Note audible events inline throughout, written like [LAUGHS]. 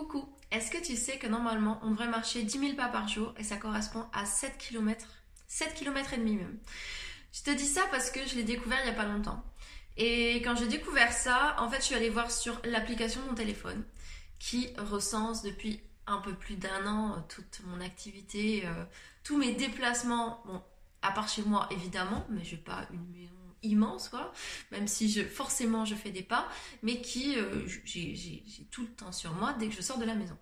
Coucou, est-ce que tu sais que normalement on devrait marcher 10 000 pas par jour et ça correspond à 7 km 7 km et demi même. Je te dis ça parce que je l'ai découvert il n'y a pas longtemps. Et quand j'ai découvert ça, en fait je suis allée voir sur l'application de mon téléphone qui recense depuis un peu plus d'un an euh, toute mon activité, euh, tous mes déplacements, bon, à part chez moi évidemment, mais je n'ai pas une maison immense quoi, même si je forcément je fais des pas, mais qui euh, j'ai tout le temps sur moi dès que je sors de la maison.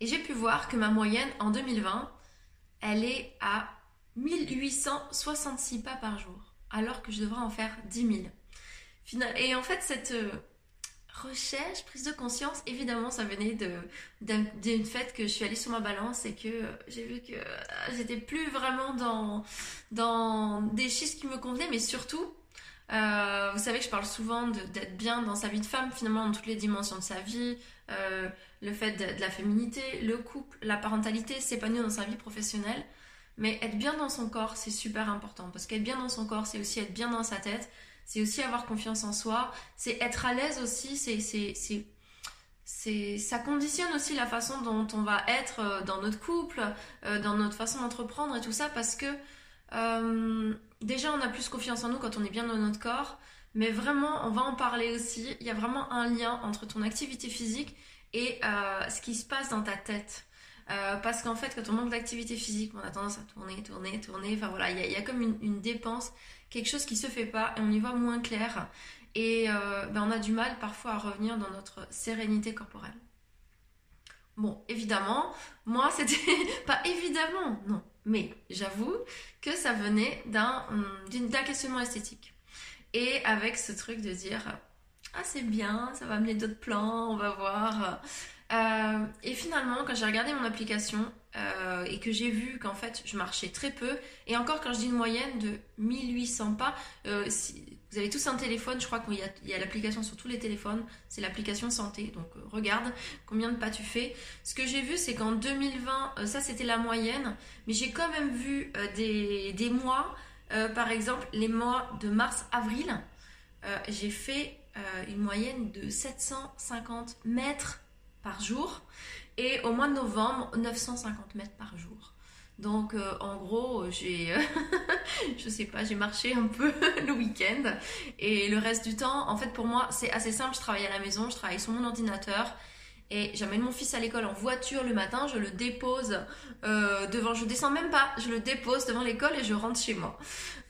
Et j'ai pu voir que ma moyenne en 2020, elle est à 1866 pas par jour, alors que je devrais en faire 10 000. Et en fait, cette euh, recherche, prise de conscience, évidemment, ça venait d'une fête que je suis allée sur ma balance et que j'ai vu que euh, j'étais plus vraiment dans, des chiffres qui me convenaient, mais surtout, euh, vous savez que je parle souvent d'être bien dans sa vie de femme, finalement, dans toutes les dimensions de sa vie, euh, le fait de, la féminité, le couple, la parentalité, s'épanouir dans sa vie professionnelle. Mais être bien dans son corps, c'est super important. Parce qu'être bien dans son corps, c'est aussi être bien dans sa tête c'est aussi avoir confiance en soi, c'est être à l'aise aussi, c'est, ça conditionne aussi la façon dont on va être euh, dans notre couple, euh, dans notre façon d'entreprendre et tout ça, parce que euh, déjà on a plus confiance en nous quand on est bien dans notre corps, mais vraiment on va en parler aussi, il y a vraiment un lien entre ton activité physique et ce qui se passe dans ta tête. Parce qu'en fait, quand on manque d'activité physique, on a tendance à tourner, tourner, tourner. Enfin voilà, il y, a comme une, dépense quelque chose qui se fait pas et on y voit moins clair. Et euh, ben on a du mal parfois à revenir dans notre sérénité corporelle. Bon, évidemment, moi c'était [LAUGHS] pas évidemment, non, mais j'avoue que ça venait d'un questionnement esthétique. Et avec ce truc de dire ah c'est bien, ça va amener d'autres plans, on va voir. Euh, et finalement, quand j'ai regardé mon application euh, et que j'ai vu qu'en fait je marchais très peu, et encore quand je dis une moyenne de 1800 pas, euh, vous avez tous un téléphone, je crois qu'il y a, l'application sur tous les téléphones, c'est l'application santé, donc regarde combien de pas tu fais. Ce que j'ai vu, c'est qu'en 2020, ça c'était la moyenne, mais j'ai quand même vu des, mois, par exemple les mois de mars-avril, j'ai fait une moyenne de 750 mètres par jour. Et au mois de novembre, 950 mètres par jour. Donc euh, en gros, j'ai, [LAUGHS] je sais pas, j'ai marché un peu [LAUGHS] le week-end et le reste du temps, en fait pour moi c'est assez simple. Je travaille à la maison, je travaille sur mon ordinateur et j'amène mon fils à l'école en voiture le matin, je le dépose euh, devant, je descends même pas, je le dépose devant l'école et je rentre chez moi.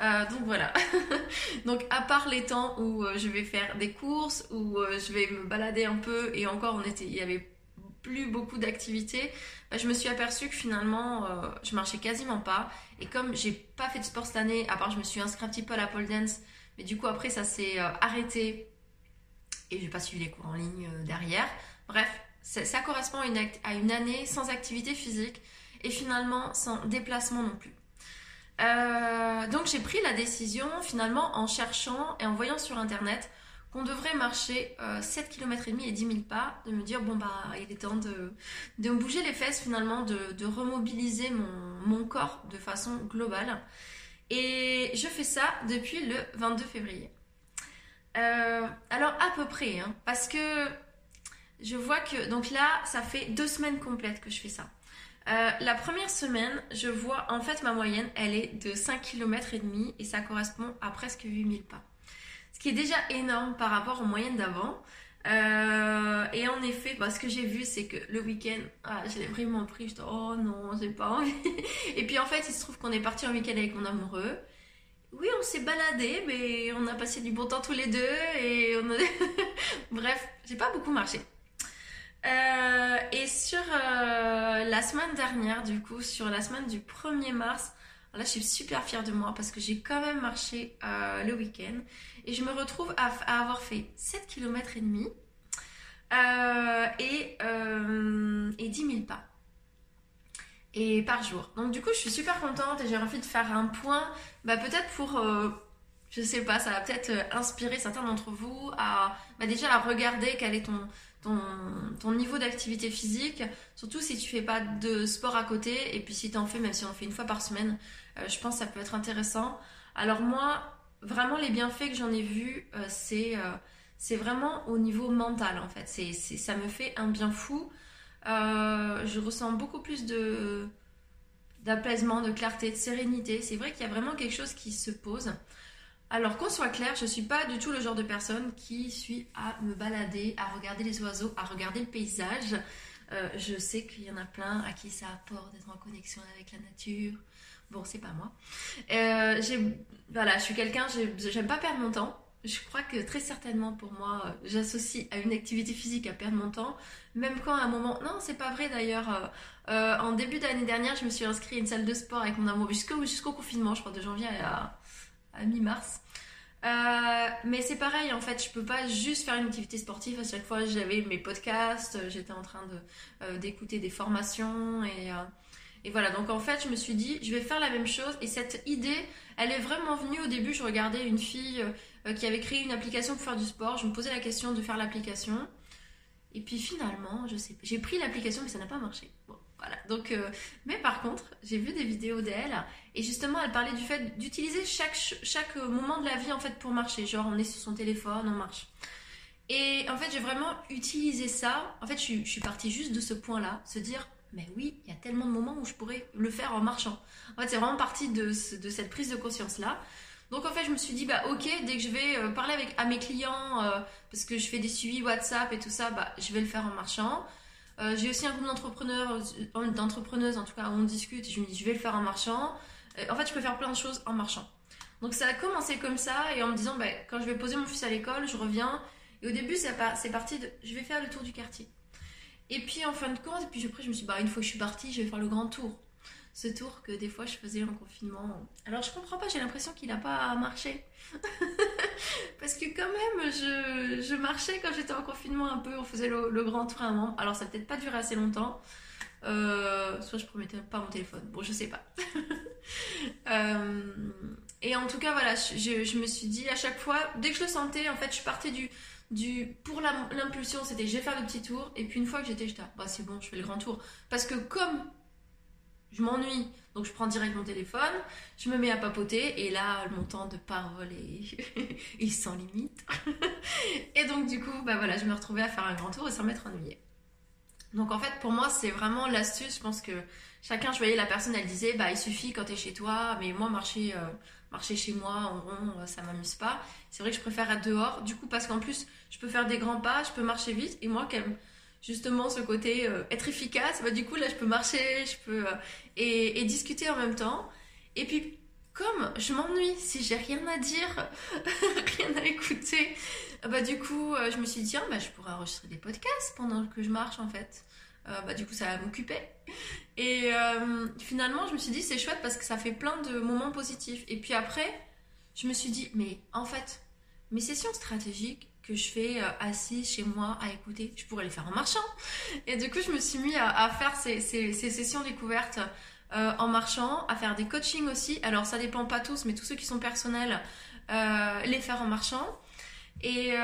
Euh, donc voilà. [LAUGHS] donc à part les temps où je vais faire des courses, où je vais me balader un peu et encore on était, il y avait plus beaucoup d'activités, bah, je me suis aperçue que finalement, euh, je marchais quasiment pas. Et comme j'ai pas fait de sport cette année, à part je me suis inscrite un petit peu à la pole dance, mais du coup après ça s'est euh, arrêté et j'ai pas suivi les cours en ligne euh, derrière. Bref, ça correspond à une, année sans activité physique et finalement sans déplacement non plus. donc j'ai pris la décision finalement en cherchant et en voyant sur internet qu'on devrait marcher 7 km et demi et 10 000 pas, de me dire bon bah il est temps de, de bouger les fesses finalement, de, remobiliser mon, corps de façon globale. Et je fais ça depuis le 22 février. Euh, alors à peu près, hein, parce que je vois que donc là ça fait deux semaines complètes que je fais ça. Euh, la première semaine, je vois en fait ma moyenne, elle est de 5 km et demi et ça correspond à presque 8000 pas ce qui est déjà énorme par rapport aux moyennes d'avant. Euh, et en effet, bah, ce que j'ai vu, c'est que le week-end, ah, je l'ai vraiment pris. Je dis, oh non, j'ai pas envie. [LAUGHS] Et puis en fait, il se trouve qu'on est parti en week-end avec mon amoureux. Oui, on s'est baladé, mais on a passé du bon temps tous les deux. Et on a... [LAUGHS] Bref, j'ai pas beaucoup marché. Euh, et sur euh, la semaine dernière, du coup, sur la semaine du 1er mars, Là, je suis super fière de moi parce que j'ai quand même marché euh, le week-end et je me retrouve à, avoir fait 7 km et demi et 10 000 pas et par jour. Donc du coup, je suis super contente et j'ai envie de faire un point, bah, peut-être pour, je sais pas, ça va peut-être inspirer certains d'entre vous à bah, déjà à regarder quel est ton, ton, ton niveau d'activité physique, surtout si tu fais pas de sport à côté et puis si tu en fais, même si on en fait une fois par semaine, euh, je pense que ça peut être intéressant. Alors moi, vraiment les bienfaits que j'en ai vus, euh, c'est euh, c'est vraiment au niveau mental en fait. C'est, ça me fait un bien fou. Je ressens beaucoup plus de d'apaisement, de clarté, de sérénité. C'est vrai qu'il y a vraiment quelque chose qui se pose. Alors qu'on soit clair, je ne suis pas du tout le genre de personne qui suis à me balader, à regarder les oiseaux, à regarder le paysage. Euh, je sais qu'il y en a plein à qui ça apporte d'être en connexion avec la nature. Bon, c'est pas moi. Euh, voilà, je suis quelqu'un, j'aime pas perdre mon temps. Je crois que très certainement pour moi, euh, j'associe à une activité physique à perdre mon temps. Même quand à un moment, non, c'est pas vrai d'ailleurs. en début d'année dernière, je me suis inscrite à une salle de sport avec mon amour jusqu'au jusqu'au confinement, je crois, de janvier à, à mi-mars. Euh, mais c'est pareil, en fait, je peux pas juste faire une activité sportive. À chaque fois, j'avais mes podcasts, j'étais en train euh, d'écouter des formations et, euh, et voilà. Donc en fait, je me suis dit, je vais faire la même chose. Et cette idée, elle est vraiment venue au début. Je regardais une fille qui avait créé une application pour faire du sport. Je me posais la question de faire l'application. Et puis finalement, je sais, j'ai pris l'application, mais ça n'a pas marché. Donc, euh, mais par contre, j'ai vu des vidéos d'elle et justement, elle parlait du fait d'utiliser chaque, chaque moment de la vie en fait pour marcher. Genre, on est sur son téléphone, on marche. Et en fait, j'ai vraiment utilisé ça. En fait, je, suis partie juste de ce point-là, se dire, mais oui, il y a tellement de moments où je pourrais le faire en marchant. En fait, c'est vraiment partie de, cette prise de conscience-là. Donc en fait, je me suis dit, bah ok, dès que je vais euh, parler avec, à mes clients, euh, parce que je fais des suivis WhatsApp et tout ça, bah je vais le faire en marchant. Euh, j'ai aussi un groupe d'entrepreneurs, euh, d'entrepreneuses en tout cas, où on discute et je me dis je vais le faire en marchant. En fait, je peux faire plein de choses en marchant. Donc ça a commencé comme ça et en me disant ben, quand je vais poser mon fils à l'école, je reviens. Et au début, c'est parti de je vais faire le tour du quartier. Et puis en fin de compte, et puis après, je me suis dit bah, une fois que je suis partie, je vais faire le grand tour ce tour que des fois je faisais en confinement. Alors je comprends pas, j'ai l'impression qu'il n'a pas marché. [LAUGHS] [LAUGHS] Parce que quand même, je, marchais quand j'étais en confinement un peu, on faisait le, grand tour à un moment. Alors ça n'a peut-être pas duré assez longtemps. Euh, soit je promettais pas mon téléphone. Bon, je sais pas. [LAUGHS] Euh, et en tout cas, voilà, je, me suis dit à chaque fois, dès que je le sentais, en fait, je partais du, du pour l'impulsion, c'était je vais faire le petit tour. Et puis une fois que j'étais, j'étais, bah c'est bon, je fais le grand tour. Parce que comme je m'ennuie. Donc je prends direct mon téléphone, je me mets à papoter et là mon temps de parole est, [LAUGHS] sans limite. [LAUGHS] et donc du coup, bah voilà, je me retrouvais à faire un grand tour et sans m'être ennuyée. Donc en fait pour moi c'est vraiment l'astuce. Je pense que chacun, je voyais la personne, elle disait bah il suffit quand t'es chez toi, mais moi marcher euh, marcher chez moi en rond, euh, ça m'amuse pas. C'est vrai que je préfère être dehors. Du coup parce qu'en plus je peux faire des grands pas, je peux marcher vite et moi quand même justement ce côté euh, être efficace, bah, du coup là je peux marcher, je peux euh, et, discuter en même temps. Et puis comme je m'ennuie, si j'ai rien à dire, [LAUGHS] rien à écouter, bah du coup euh, je me suis dit tiens bah, je pourrais enregistrer des podcasts pendant que je marche en fait. bah du coup ça va m'occuper. Et finalement je me suis dit c'est chouette parce que ça fait plein de moments positifs. Et puis après je me suis dit mais en fait mes sessions stratégiques que je fais euh, assis chez moi à écouter. Je pourrais les faire en marchant. Et du coup, je me suis mis à, faire ces, sessions découvertes euh, en marchant, à faire des coachings aussi. Alors, ça dépend pas tous, mais tous ceux qui sont personnels, euh, les faire en marchant. Et,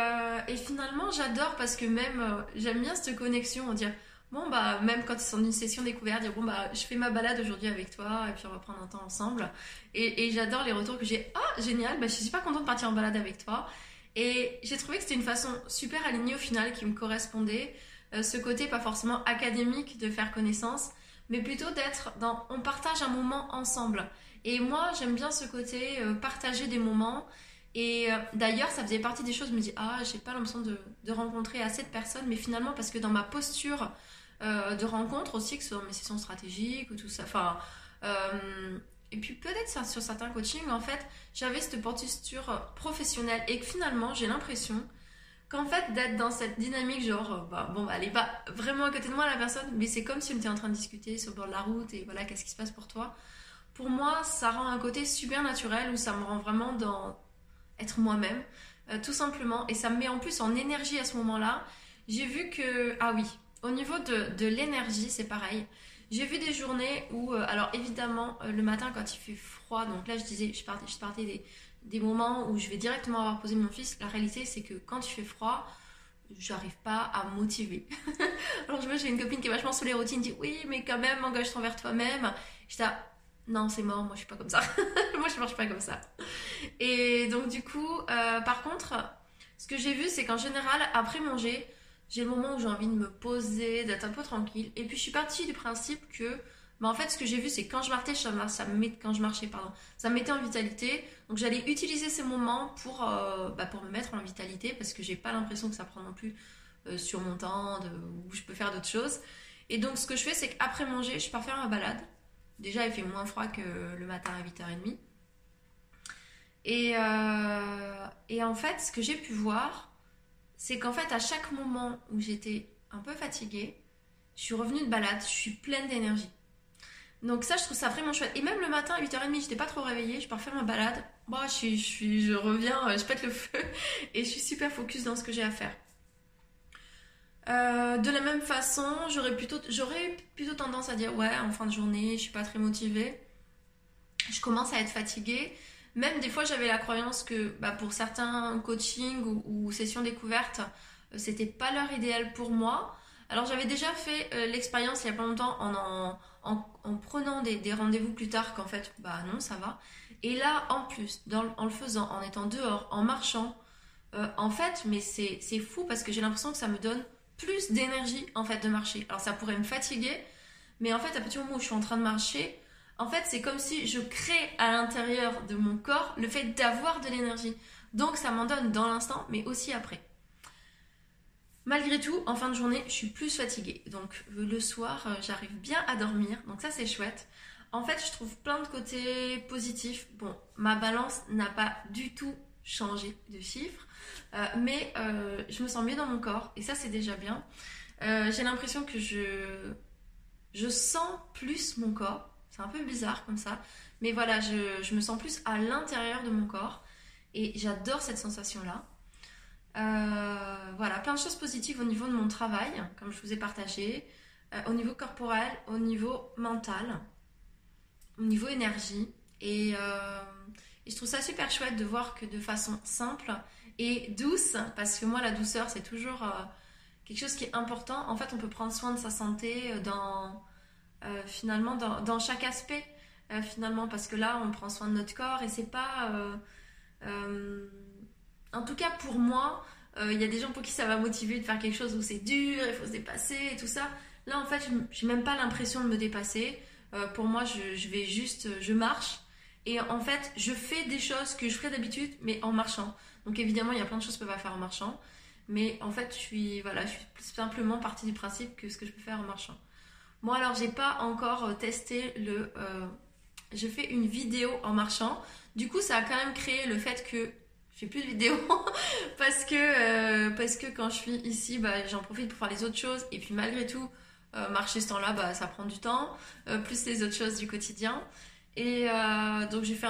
finalement, j'adore parce que même, j'aime bien cette connexion. On dit, bon, bah, même quand c'est une session découverte, dire, bon, bah, je fais ma balade aujourd'hui avec toi et puis on va prendre un temps ensemble. Et, j'adore les retours que j'ai. Ah, génial, bah, je suis pas contente de partir en balade avec toi. Et j'ai trouvé que c'était une façon super alignée au final qui me correspondait. Euh, ce côté pas forcément académique de faire connaissance, mais plutôt d'être dans on partage un moment ensemble. Et moi j'aime bien ce côté euh, partager des moments. Et euh, d'ailleurs ça faisait partie des choses, je me dis ah j'ai pas l'impression de, de, rencontrer assez de personnes, mais finalement parce que dans ma posture de rencontre aussi, que ce soit mes sessions stratégiques ou tout ça, enfin et puis peut-être sur certains coachings, en fait, j'avais cette posture professionnelle et que finalement, j'ai l'impression qu'en fait, d'être dans cette dynamique, genre, bah, bon, bah, elle est pas vraiment à côté de moi, la personne, mais c'est comme si on était en train de discuter sur le bord de la route et voilà, qu'est-ce qui se passe pour toi. Pour moi, ça rend un côté super naturel où ça me rend vraiment dans être moi-même, euh, tout simplement. Et ça me met en plus en énergie à ce moment-là. J'ai vu que, ah oui, au niveau de l'énergie, c'est pareil. J'ai vu des journées où, euh, alors évidemment, euh, le matin quand il fait froid, donc là je disais, je partais, je des, des moments où je vais directement avoir posé mon fils. La réalité, c'est que quand il fait froid, j'arrive pas à motiver. [LAUGHS] alors je vois, j'ai une copine qui est vachement sous les routines, dit oui, mais quand même, engage-toi envers toi-même. J'étais non, c'est mort, moi je suis pas comme ça. [LAUGHS] moi je marche pas comme ça. Et donc du coup, euh, par contre, Ce que j'ai vu, c'est qu'en général, après manger, j'ai le moment où j'ai envie de me poser, d'être un peu tranquille. Et puis je suis partie du principe que, bah, en fait, ce que j'ai vu, c'est quand je marchais, ça, me met, quand je marchais, pardon, ça me mettait en vitalité. Donc j'allais utiliser ces moments pour, euh, bah, pour me mettre en vitalité parce que j'ai pas l'impression que ça prend non plus euh, sur mon temps, de, où je peux faire d'autres choses. Et donc ce que je fais, c'est qu'après manger, je pars faire ma balade. Déjà, il fait moins froid que le matin à 8h30. Et, euh, et en fait, ce que j'ai pu voir, c'est qu'en fait, à chaque moment où j'étais un peu fatiguée, je suis revenue de balade, je suis pleine d'énergie. Donc ça, je trouve ça vraiment chouette. Et même le matin à 8h30, j'étais pas trop réveillée, je pars faire ma balade. Bon, je, je, je reviens, euh, je pète le feu [LAUGHS] et je suis super focus dans ce que j'ai à faire. Euh, de la même façon, j'aurais plutôt, j'aurais plutôt tendance à dire ouais, en fin de journée, je suis pas très motivée. Je commence à être fatiguée. Même des fois, j'avais la croyance que bah, pour certains coachings ou, sessions découvertes, euh, c'était pas l'heure idéale pour moi. Alors j'avais déjà fait euh, l'expérience il y a pas longtemps en, en, prenant des, rendez-vous plus tard qu'en fait, bah non, ça va. Et là, en plus, en le faisant, en étant dehors, en marchant, euh, en fait, mais c'est fou parce que j'ai l'impression que ça me donne plus d'énergie en fait de marcher. Alors ça pourrait me fatiguer, mais en fait, à partir du moment où je suis en train de marcher, en fait, c'est comme si je crée à l'intérieur de mon corps le fait d'avoir de l'énergie. Donc ça m'en donne dans l'instant, mais aussi après. Malgré tout, en fin de journée, je suis plus fatiguée. Donc le soir, euh, j'arrive bien à dormir. Donc ça, c'est chouette. En fait, je trouve plein de côtés positifs. Bon, ma balance n'a pas du tout changé de chiffre, euh, mais euh, je me sens mieux dans mon corps. Et ça, c'est déjà bien. J'ai l'impression que je, je sens plus mon corps. C'est un peu bizarre comme ça. Mais voilà, je, me sens plus à l'intérieur de mon corps. Et j'adore cette sensation-là. Euh, voilà, plein de choses positives au niveau de mon travail, comme je vous ai partagé. Euh, au niveau corporel, au niveau mental, au niveau énergie. Euh, et, je trouve ça super chouette de voir que de façon simple et douce, parce que moi la douceur c'est toujours quelque chose qui est important. En fait, on peut prendre soin de sa santé dans euh, finalement dans, chaque aspect euh, finalement parce que là on prend soin de notre corps et c'est pas euh, en tout cas pour moi il y a des gens pour qui ça va motiver de faire quelque chose où c'est dur il faut se dépasser et tout ça. Là en fait j'ai même pas l'impression de me dépasser. Pour moi je, vais juste je marche. Et en fait je fais des choses que je ferais d'habitude mais en marchant. Donc évidemment il y a plein de choses que je peux pas faire en marchant. Mais en fait je suis voilà je suis simplement partie du principe que ce que je peux faire en marchant moi, alors, j'ai pas encore euh, testé le. Euh, je fais une vidéo en marchant. Du coup, ça a quand même créé le fait que je fais plus de vidéos [LAUGHS] parce que euh, parce que quand je suis ici, bah, j'en profite pour faire les autres choses. Et puis malgré tout, marcher ce temps-là, bah, ça prend du temps, plus les autres choses du quotidien. Et donc j'ai fait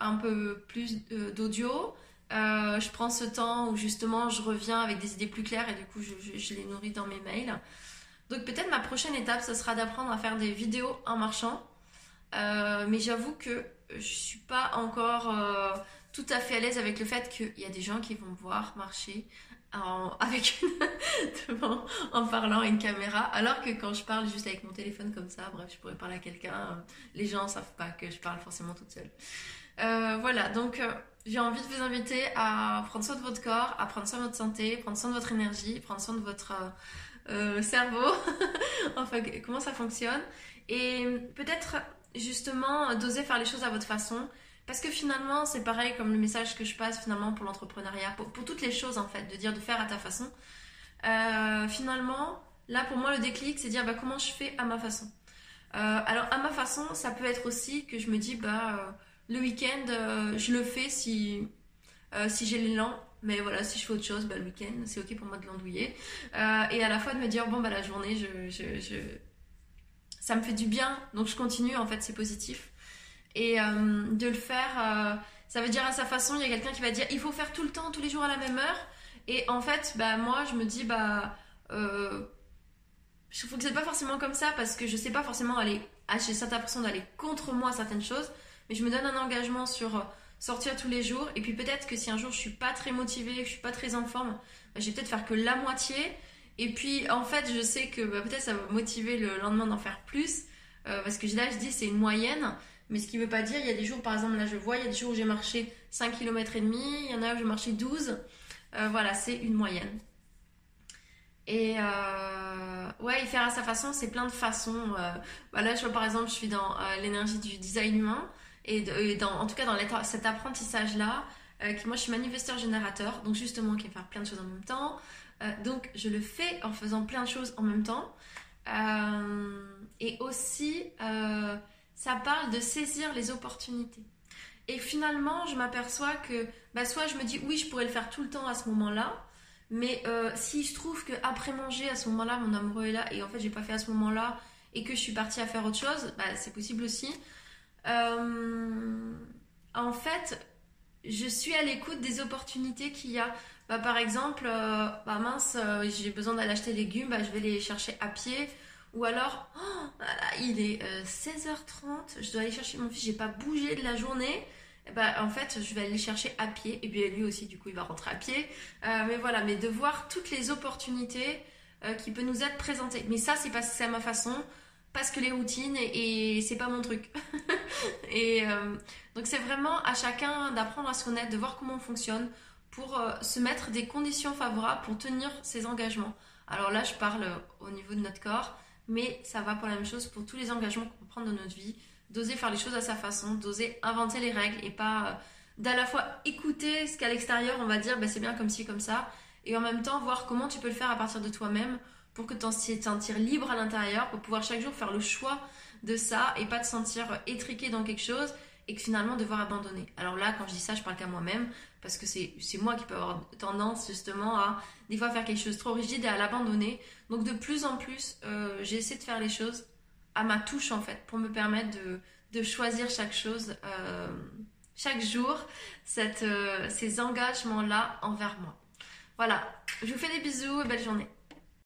un, peu plus d'audio. je prends ce temps où justement je reviens avec des idées plus claires et du coup je les nourris dans mes mails. Donc peut-être ma prochaine étape, ce sera d'apprendre à faire des vidéos en marchant. Euh, mais j'avoue que je suis pas encore euh, tout à fait à l'aise avec le fait qu'il y a des gens qui vont me voir marcher en, [LAUGHS] avec en parlant à une caméra, alors que quand je parle juste avec mon téléphone comme ça, bref, je pourrais parler à quelqu'un, euh, les gens savent pas que je parle forcément toute seule. voilà, donc j'ai envie de vous inviter à prendre soin de votre corps, à prendre soin de votre santé, prendre soin de votre énergie, prendre soin de votre euh, cerveau, [LAUGHS] enfin comment ça fonctionne, et peut-être justement d'oser faire les choses à votre façon, parce que finalement c'est pareil comme le message que je passe finalement pour l'entrepreneuriat, pour, toutes les choses en fait, de dire de faire à ta façon. Euh, finalement, là pour moi le déclic c'est dire bah, comment je fais à ma façon. Euh, alors à ma façon, ça peut être aussi que je me dis bah le week-end je le fais si si j'ai l'élan mais voilà, si je fais autre chose, bah, le week-end, c'est ok pour moi de l'andouiller. Euh, et à la fois de me dire, bon, bah, la journée, je, ça me fait du bien, donc je continue, en fait, c'est positif. Et euh, de le faire, euh, ça veut dire à sa façon, il y a quelqu'un qui va dire, il faut faire tout le temps, tous les jours à la même heure. Et en fait, bah, moi, je me dis, bah, je fonctionne pas forcément comme ça parce que je sais pas forcément aller, j'ai cette impression d'aller contre moi certaines choses, mais je me donne un engagement sur sortir tous les jours. Et puis peut-être que si un jour je suis pas très motivée, que je suis pas très en forme, bah, je vais peut-être faire que la moitié. Et puis en fait, je sais que bah, peut-être ça va motiver le lendemain d'en faire plus. Euh, parce que là, je dis c'est une moyenne. Mais ce qui veut pas dire, il y a des jours, par exemple, là je vois, il y a des jours où j'ai marché 5 km et demi, il y en a où j'ai marché 12. voilà, c'est une moyenne. Et euh, ouais, y faire à sa façon, c'est plein de façons. Euh, bah là, je vois par exemple, je suis dans euh, l'énergie du design humain et, en tout cas dans cet apprentissage-là, euh, que moi je suis manifesteur générateur, donc justement qui va faire plein de choses en même temps. donc je le fais en faisant plein de choses en même temps. et aussi, ça parle de saisir les opportunités. Et finalement, je m'aperçois que bah, soit je me dis oui, je pourrais le faire tout le temps à ce moment-là, mais euh, si je trouve qu'après manger, à ce moment-là, mon amoureux est là et en fait, j'ai pas fait à ce moment-là et que je suis partie à faire autre chose, bah, c'est possible aussi. Euh, en fait, je suis à l'écoute des opportunités qu'il y a. Bah, par exemple, euh, bah mince, j'ai besoin d'aller acheter des légumes, bah, je vais les chercher à pied. Ou alors, oh, il est 16h30, je dois aller chercher mon fils, j'ai pas bougé de la journée. Bah, en fait, je vais aller chercher à pied. Et puis lui aussi, du coup, il va rentrer à pied. Euh, mais voilà, mais de voir toutes les opportunités euh, qui peuvent nous être présentées. Mais ça, c'est parce que c'est à ma façon, parce que les routines et, c'est pas mon truc. [LAUGHS] et euh, donc, c'est vraiment à chacun d'apprendre à se connaître, de voir comment on fonctionne pour se mettre des conditions favorables pour tenir ses engagements. Alors là, je parle au niveau de notre corps, mais ça va pour la même chose pour tous les engagements qu'on prend dans notre vie d'oser faire les choses à sa façon, d'oser inventer les règles et pas euh, d'à la fois écouter ce qu'à l'extérieur on va dire, bah, c'est bien comme ci, comme ça, et en même temps voir comment tu peux le faire à partir de toi-même pour que tu te sentir libre à l'intérieur, pour pouvoir chaque jour faire le choix de ça et pas te sentir étriqué dans quelque chose et que finalement devoir abandonner. Alors là, quand je dis ça, je parle qu'à moi-même parce que c'est moi qui peux avoir tendance justement à des fois faire quelque chose trop rigide et à l'abandonner. Donc de plus en plus, euh, j'ai essayé de faire les choses à ma touche en fait, pour me permettre de, choisir chaque chose, euh, chaque jour, euh, ces engagements-là envers moi. Voilà, je vous fais des bisous et belle journée.